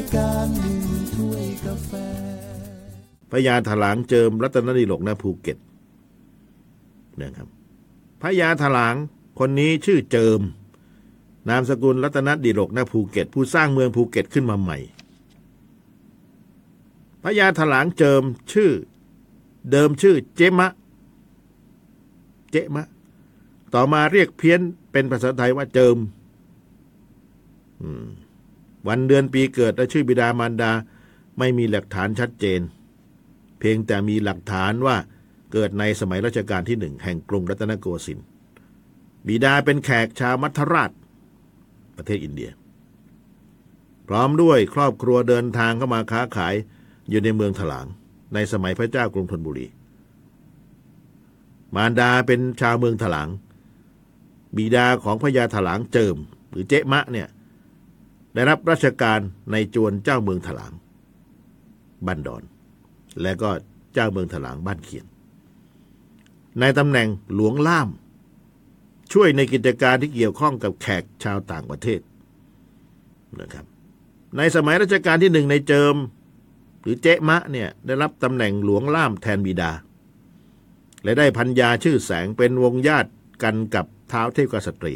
รายการหนึ่งถ้วยกาแฟพญาถลางเจิมรัตนดิลกณภูเก็ตนะครับพญาถลางคนนี้ชื่อเจิม นามสกุลรัตนดิลกณภูเก็ต ผู้สร้างเมืองภูเก็ตขึ้นมาใหม่พญาถลางเจิมชื่อ เดิมชื่อเจมะ เจมะ ต่อมาเรียกเพี้ยนเป็นภาษาไทยว่าเจิม อืม วันเดือนปีเกิดและชื่อบิดามารดา ไม่มีหลักฐานชัดเจน เพียงแต่มีหลักฐานว่าเกิดในสมัยรัชกาลที่หนึ่งแห่งกรุงรัตนโกสินทร์บิดาเป็นแขกชาวมัทราช ประเทศอินเดีย พร้อมด้วยครอบครัวเดินทางเข้ามาค้าขายอยู่ในเมืองถลาง ในสมัยพระเจ้ากรุงธนบุรี มารดาเป็นชาวเมืองถลาง บิดาของพญาถลางเจิม หรือเจ๊มะเนี่ย ได้รับราชการในจวนเจ้าเมืองถลางบ้านดอน และก็เจ้าเมืองถลางบ้านเขียน ในตำแหน่งหลวงล่าม ช่วยในกิจการที่เกี่ยวข้องกับแขกชาวต่างประเทศนะครับ ในสมัยรัชกาลที่หนึ่งในเจิม หรือเจ๊มะเนี่ยได้รับตำแหน่งหลวงล่ามแทนบิดา และได้พันยาชื่อแสงเป็นวงญาติกันกับเท้าเทพกษัตรี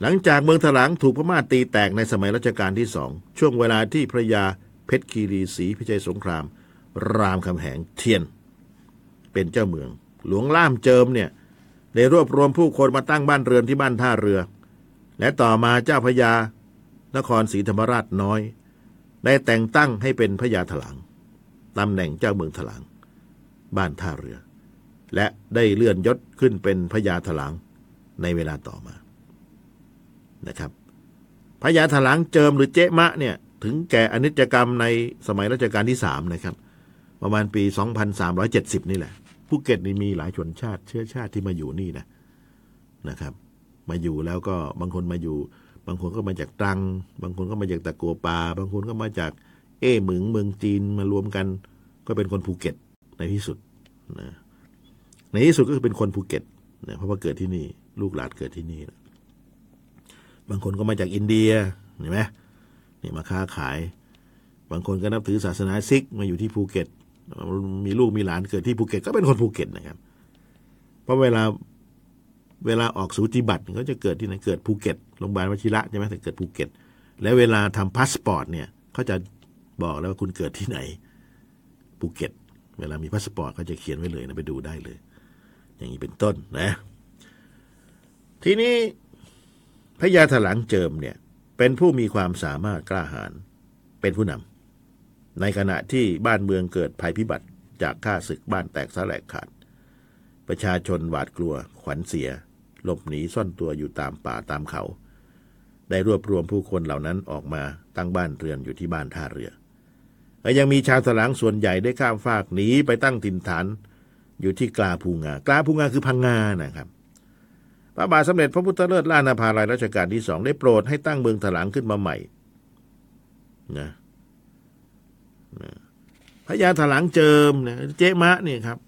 หลังจากเมืองถลางถูกพม่าตีแตกในสมัยรัชกาลที่สองช่วงเวลาที่พระยาเพชรคีรีศรีพิชัยสงคราม รามคำแหงเทียน เป็นเจ้าเมือง หลวงล่ามเจิมเนี่ยได้รวบรวมผู้คนมาตั้งบ้านเรือนที่บ้านท่าเรือ และต่อมาเจ้าพระยานครศรีธรรมราชน้อย ได้แต่งตั้งให้เป็นพระยาถลางตำแหน่งเจ้าเมืองถลาง บ้านท่าเรือ และได้เลื่อนยศขึ้นเป็นพระยาถลางในเวลาต่อมา นะครับพระยาถลางเจิมหรือเจ๊มะเนี่ยถึงแก่อนิจกรรมในสมัยรัชกาลที่สามนะครับ ประมาณปี 2370 นี่แหละภูเก็ตนี่มีหลายชนชาติเชื้อชาติที่มาอยู่นี่นะนะครับ มาอยู่แล้วก็บางคนมาอยู่ บางคนก็มาจากตรัง บางคนก็มาจากตะกั่วป่าบางคนก็มาจากเอ้หมึงเมืองจีนมารวมกัน ก็เป็นคนภูเก็ตในที่สุดนะในที่สุดก็คือเป็นคนภูเก็ตนะเพราะว่าเกิดที่นี่ ลูกหลานเกิดที่นี่นะ บางคนก็มาจากอินเดียเห็นไหมนี่มาค้าขาย บางคนก็นับถือศาสนาซิกข์มาอยู่ที่ภูเก็ต มีลูกมีหลานเกิดที่ภูเก็ตก็เป็นคนภูเก็ตนะครับ เพราะเวลาเวลาออกสูติบัตรเขาจะเกิดที่ไหนเกิดภูเก็ตโรงพยาบาลวชิระใช่ไหมแต่เกิดภูเก็ต แล้วเวลาทำพาสปอร์ตเนี่ยเขาจะบอกแล้วว่าคุณเกิดที่ไหนภูเก็ต เวลามีพาสปอร์ตเขาจะเขียนไว้เลยนะไปดูได้เลย อย่างนี้เป็นต้นนะ ทีนี้ พระยาถลางเจิมเนี่ยเป็นผู้มีความสามารถกล้าหาญเป็นผู้นำในขณะที่บ้านเมืองเกิดภัยพิบัติจากข้าศึกบ้านแตกสลายขาด ประชาชนหวาดกลัวขวัญเสีย หลบหนีซ่อนตัวอยู่ตามป่าตามเขา ได้รวบรวมผู้คนเหล่านั้นออกมาตั้งบ้านเรือนอยู่ที่บ้านท่าเรือและยังมีชาวถลางส่วนใหญ่ได้ข้ามฟากหนีไปตั้งถิ่นฐาน อยู่ที่กลาภูงากลาภูงาคือพังงานะครับ พระบาทสมเด็จพระพุทธเลิศล้านาภาลัยรัชกาลที่สองได้โปรดให้ตั้งเมืองถลางขึ้นมาใหม่นะพระยาถลางเจิมนะเจ๊มะเนี่ยครับ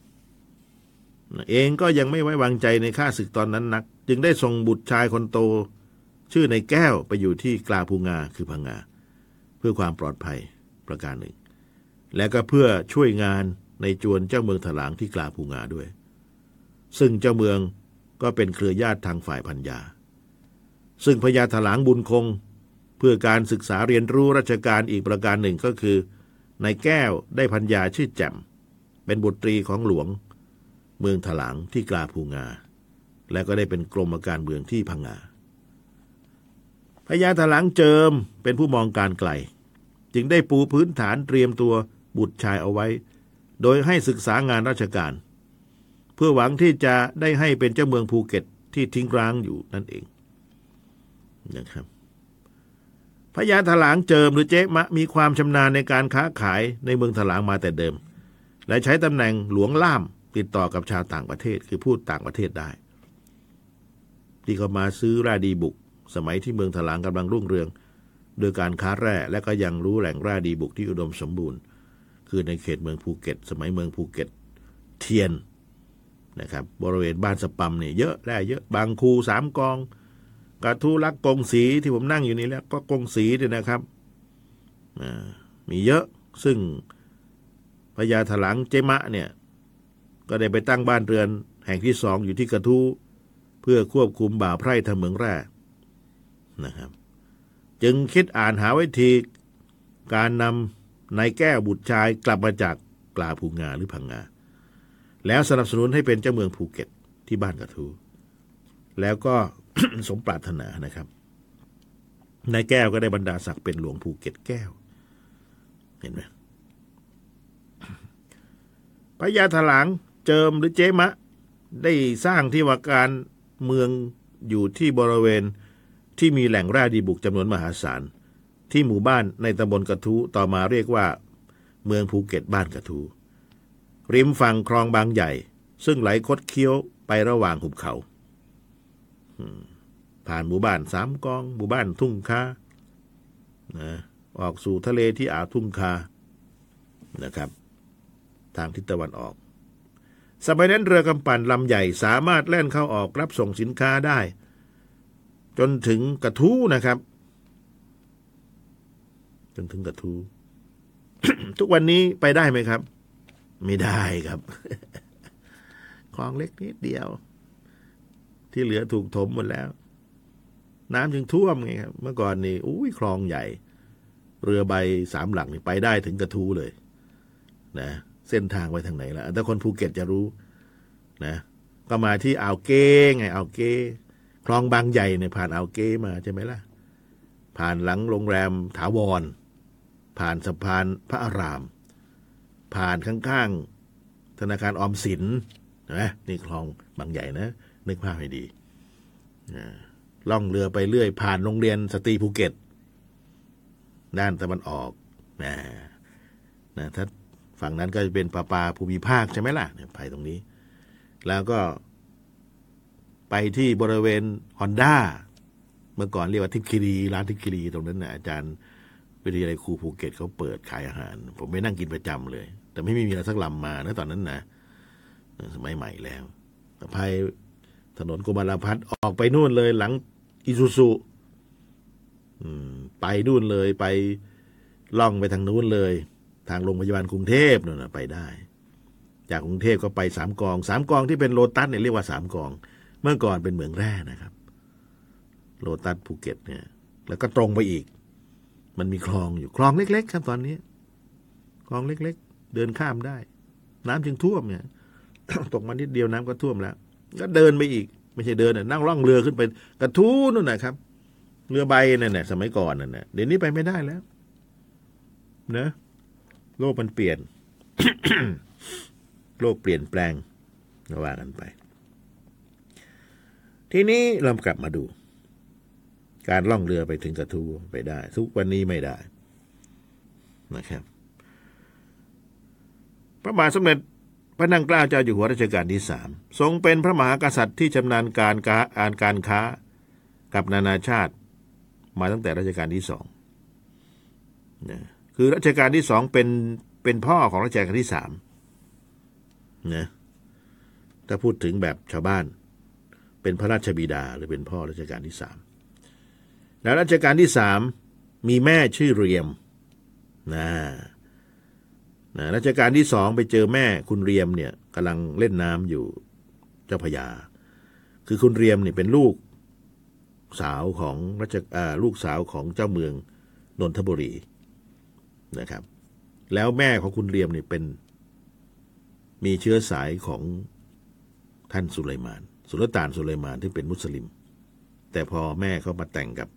เองก็ยังไม่ไว้วางใจในข้าศึกตอนนั้นนัก จึงได้ส่งบุตรชายคนโต ชื่อในแก้วไปอยู่ที่กลาภูงาคือพังงา เพื่อความปลอดภัยประการหนึ่ง และก็เพื่อช่วยงานในจวนเจ้าเมืองถลางที่กลาภูงาด้วย ซึ่งเจ้าเมือง ก็เป็นเครือญาติทางฝ่ายพัญญา ซึ่งพญาถลางบุญคง เพื่อการศึกษาเรียนรู้ราชการอีกประการหนึ่งก็คือในแก้วได้พัญญาชื่อแจ่ม เป็นบุตรีของหลวง เมืองถลางที่กลาภูงา และก็ได้เป็นกรมการเมืองที่พังงาพญาถลางเจิมเป็นผู้มองการไกล จึงได้ปูพื้นฐานเตรียมตัวบุตรชายเอาไว้ โดยให้ศึกษางานราชการ พื่อหวังที่จะได้ให้เป็นเจ้าเมืองภูเก็ตที่ทิ้งร้างอยู่นั่นเองนะครับพญาถลางเจิมหรือเจ๊มะมีความชำนาญในการค้าขายในเมืองถลางมาแต่เดิม และใช้ตำแหน่งหลวงล่ามติดต่อกับชาวต่างประเทศคือพูดต่างประเทศได้ ที่เขามาซื้อร่ดีบุก สมัยที่เมืองถลางกำลังรุ่งเรือง โดยการค้าแร่และก็ยังรู้แหล่งร่ดีบุกที่อุดมสมบูรณ์ คือในเขตเมืองภูเก็ต สมัยเมืองภูเก็ต เทียน นะครับบริเวณบ้านสปัมเนี่ยเยอะแร่เยอะบางคูสามกองกระทู้รักกงสีที่ผมนั่งอยู่นี่แล้วก็กงสีเนี่ยนะครับมีเยอะซึ่งพญาถลังเจมะเนี่ยก็ได้ไปตั้งบ้านเรือนแห่งที่สองอยู่ที่กระทู้เพื่อควบคุมบ่าไพร่ทางเหมืองแร่นะครับ จึงคิดอ่านหาวิธีการนำนายแก้วบุตรชายกลับมาจากกลาภูงาหรือพังงา แล้วสนับสนุนให้เป็นเจ้าเมืองภูเก็ตที่บ้านกระทู แล้วก็สมปรารถนานะครับนายแก้วก็ได้บรรดาศักดิ์เป็นหลวงภูเก็ตแก้ว เห็นไหมพญาถลางเจิมหรือเจมะ ได้สร้างที่ว่าการเมืองอยู่ที่บริเวณที่มีแหล่งแร่ดีบุกจำนวนมหาศาล ที่หมู่บ้านในตำบลกระทูต่อมาเรียกว่า เมืองภูเก็ตบ้านกระทู้ ริมฝั่งคลองบางใหญ่ ซึ่งไหลคดเคี้ยวไประหว่างหุบเขา ผ่านหมู่บ้านสามกอง หมู่บ้านทุ่งคานะออกสู่ทะเลที่อ่าวทุ่งคานะครับ ทางทิศตะวันออก สมัยนั้นเรือกำปั่นลำใหญ่สามารถแล่นเข้าออกรับส่งสินค้าได้ จนถึงกระทู้นะครับ จนถึงกระทู้ทุกวันนี้ไปได้ไหมครับ ไม่ได้ครับคลองเล็กนิดเดียว ที่เหลือถูกถมหมดแล้ว น้ำจึงท่วมไงครับ เมื่อก่อนนี่อุ้ยคลองใหญ่ เรือใบสามหลังนี่ไปได้ถึงกระทูเลย นะ เส้นทางไปทางไหนล่ะแต่คนภูเก็ตจะรู้ นะ ก็มาที่อ่าวเก้ไงอ่าวเก้คลองบางใหญ่เนี่ยผ่านอ่าวเก้มาใช่ไหมล่ะ ผ่านหลังโรงแรมถาวร ผ่านสะพานพระอาราม ผ่านข้างๆ ธนาคารออมสินนะนี่คลองบางใหญ่นะ นึกภาพให้ดีนะล่องเรือไปเรื่อย ผ่านโรงเรียนสตรีภูเก็ต ด้านตะวันออกนะนะถ้าฝั่งนั้นก็จะเป็นปาปาภูมิภาคใช่ไหมล่ะเนี่ยไปตรงนี้ แล้วก็ไปที่บริเวณฮอนด้าเมื่อก่อนเรียกว่าทิพย์คีรีร้านทิพย์คีรีตรงนั้นนะอาจารย์ วิทยาลัยครูภูเก็ตเขาเปิดขายอาหาร ผมไม่นั่งกินประจำเลย แต่ไม่มีอะไรสักลำมานะตอนนั้นนะสมัยใหม่แล้วภายถนนกุมารพัฒน์ออกไปนู่นเลยหลังอิซูซุไปนู่นเลยไปล่องไปทางนู้นเลย ทางโรงพยาบาลกรุงเทพนู่นนะไปได้ จากกรุงเทพก็ไปสามกองสามกองที่เป็นโลตัสเนี่ยเรียกว่าสามกอง เมื่อก่อนเป็นเหมืองแร่นะครับ โลตัสภูเก็ตเนี่ย แล้วก็ตรงไปอีก มันมีคลองอยู่คลองเล็ก ๆ ครับตอนนี้ คลองเล็ก ๆ เดินข้ามได้ น้ำจึงท่วมเนี่ยตกมานิดเดียวน้ำก็ท่วมแล้ว ก็เดินไปอีก ไม่ใช่เดินน่ะนั่งล่องเรือขึ้นไป กระทู้นู่นนะครับ เรือใบนั่นน่ะสมัยก่อนนั่นน่ะเดี๋ยวนี้ไปไม่ได้แล้วนะโลกมันเปลี่ยน โลกเปลี่ยนแปลงว่ากันไป ทีนี้เรากลับมาดู การล่องเรือไปถึงกระทูไปได้ ทุกวันนี้ไม่ได้นะครับพระบาทสมเด็จพระนางเกล้าเจ้าอยู่หัวรัชกาลที่สามทรงเป็นพระมหากษัตริย์ที่ชำนาญการการอ่านการค้ากับนานาชาติมาตั้งแต่รัชกาลที่สองนะคือรัชกาลที่สองเป็นเป็นพ่อของรัชกาลที่สามนะถ้าพูดถึงแบบชาวบ้าน เป็นพระราชบิดาหรือเป็นพ่อรัชกาลที่สาม แล้วรัชกาลที่สามมีแม่ชื่อเรียมนะนะรัชกาลที่สองไปเจอแม่คุณเรียมเนี่ยกำลังเล่นน้ำอยู่เจ้าพยา คือคุณเรียมเนี่ยเป็นลูกสาวของรัชอาลูกสาวของเจ้าเมืองนนทบุรีนะครับ แล้วแม่ของคุณเรียมเนี่ยเป็น มีเชื้อสายของท่านสุไลมาน สุลต่านสุไลมานที่เป็นมุสลิม แต่พอแม่เขามาแต่งกับ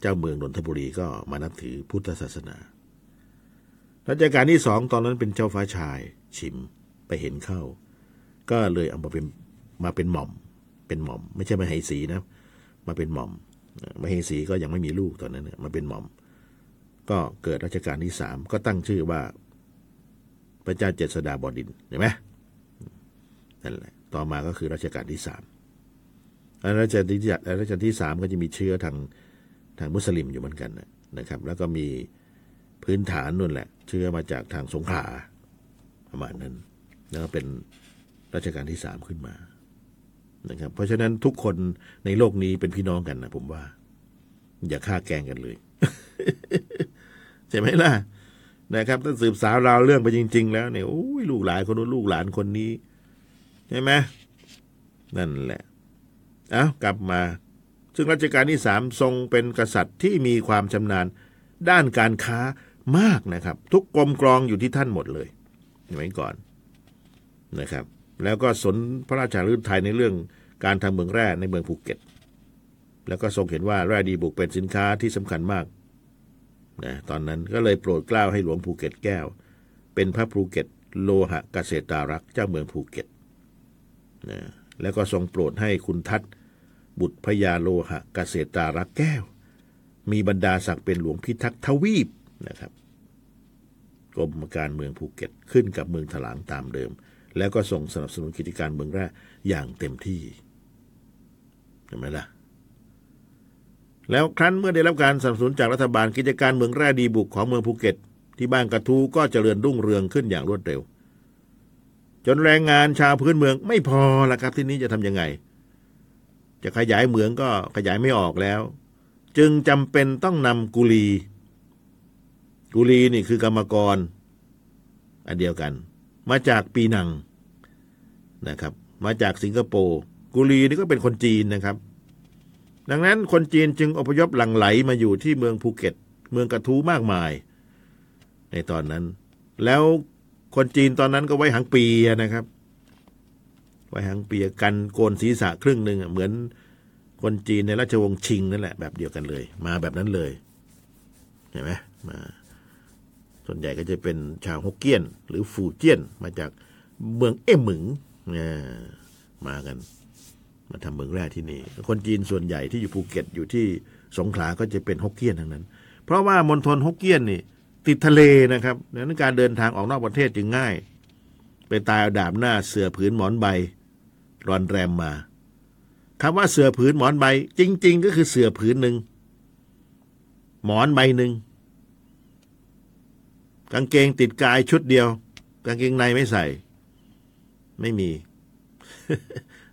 เจ้าเมืองนนทบุรีก็มานับถือพุทธศาสนารัชกาลที่สองตอนนั้นเป็นเจ้าฟ้าชายชิมไปเห็นเข้า ก็เลยเอามาเป็นมาเป็นหม่อม เป็นหม่อม ไม่ใช่มาให้สีนะ มาเป็นหม่อมมาให้สีก็ยังไม่มีลูกตอนนั้นมาเป็นหม่อม ก็เกิดรัชกาลที่สามก็ตั้งชื่อว่า พระเจ้าเจษฎาบดินเห็นไหมนั่นแหละต่อมาก็คือรัชกาลที่สาม รักาลที่รัชกาลที่สามก็จะมีเชื้อทางทางมุสลิมอยู่เหมือนกันนะครับ แล้วก็มีพื้นฐานนู่นแหละ เชื้อมาจากทางสงขลาประมาณนั้น แล้วก็เป็นรัชกาลที่สามขึ้นมานะครับ เพราะฉะนั้นทุกคนในโลกนี้เป็นพี่น้องกันนะผมว่า อย่าฆ่าแกงกันเลยใช่ไหมล่ะนะครับถ้าสืบสาวราวเรื่องไปจริง ๆ แล้วเนี่ยโอ้ยลูกหลานคนนู้นลูกหลานคนนี้ใช่ไหมนั่นแหละ อากลับมา ซึ่งรัชกาลที่สามทรงเป็นกษัตริย์ที่มีความชำนาญ ด้านการค้ามากนะครับ ทุกกรมกรองอยู่ที่ท่านหมดเลยไว้ก่อนนะครับ แล้วก็สนพระราชาฤทัยในเรื่องการทำเมืองแร่ในเมืองภูเก็ต แล้วก็ทรงเห็นว่าแร่ดีบุกเป็นสินค้าที่สำคัญมากนะตอนนั้นก็เลยโปรดเกล้าให้หลวงภูเก็ตแก้ว เป็นพระภูเก็ตโลหะเกษตรารักษ์เจ้าเมืองภูเก็ตนะแล้วก็ทรงโปรดให้คุณทัต บุตรพญาโลหะเกษตรารักษ์แก้ว มีบรรดาศักดิ์เป็นหลวงพิทักษ์ทวีปนะครับกรมการเมืองภูเก็ตขึ้นกับเมืองถลางตามเดิม แล้วก็ส่งสนับสนุนกิจการเมืองแร่อย่างเต็มที่เห็นไหมล่ะ แล้วครั้นเมื่อได้รับการสนับสนุนจากรัฐบาลกิจการเมืองแร่ดีบุกของเมืองภูเก็ต ที่บ้านกระทูก็เจริญรุ่งเรืองขึ้นอย่างรวดเร็ว จนแรงงานชาวพื้นเมืองไม่พอละครับที่นี้จะทำยังไง จะขยายเหมืองก็ขยายไม่ออกแล้ว จึงจำเป็นต้องนำกุลี กุลีนี่คือกรรมกร อันเดียวกัน มาจากปีนังนะครับ มาจากสิงคโปร์กุลีนี่ก็เป็นคนจีนนะครับ ดังนั้นคนจีนจึงอพยพหลั่งไหลมาอยู่ที่เมืองภูเก็ต เมืองกระทู้มากมาย ในตอนนั้น แล้วคนจีนตอนนั้นก็ไว้หางปีนะครับ ไว้หางเปียกันโกนศีรษะครึ่งหนึ่งเหมือนคนจีนในราชวงศ์ชิงนั่นแหละแบบเดียวกันเลย มาแบบนั้นเลยเห็นไหมมาส่วนใหญ่ก็จะเป็นชาวฮกเกี้ยน หรือฟูเจี้ยน มาจากเมืองเอ้หมึงมากัน มาทำเมืองแร่ที่นี่ คนจีนส่วนใหญ่ที่อยู่ภูเก็ตอยู่ที่สงขลาก็จะเป็นฮกเกี้ยนทั้งนั้น เพราะว่ามณฑลฮกเกี้ยนนี่ ติดทะเลนะครับดังนั้นการเดินทางออกนอกประเทศจึงง่าย ไปตายเอาดาบหน้าเสือผืนหมอนใบ รอนแรมมาคำว่าเสือผืนหมอนใบ จริง ๆ ก็คือเสือผืนหนึ่งหมอนใบหนึ่งกางเกงติดกายชุดเดียว กางเกงในไม่ใส่ ไม่มี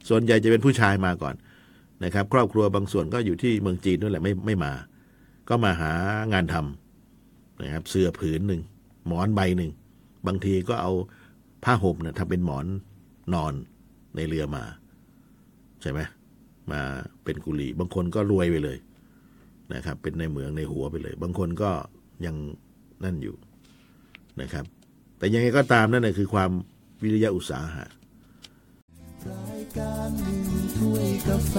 ส่วนใหญ่จะเป็นผู้ชายมาก่อนนะครับ ครอบครัวบางส่วนก็อยู่ที่เมืองจีนนั่นแหละไม่ไม่มา ก็มาหางานทำนะครับ เสื้อผืนหนึ่งหมอนใบหนึ่งบางทีก็เอาผ้าห่มนะทำเป็นหมอนนอน ในเรือมา ใช่ไหมมาเป็นกุลีบางคนก็รวยไปเลยนะครับ เป็นในเหมืองในหัวไปเลย บางคนก็ยังนั่นอยู่นะครับ แต่ยังไงก็ตามนั่นแหละคือความวิริยะอุตสาหะรายการหนึ่งถ้วยกาแฟ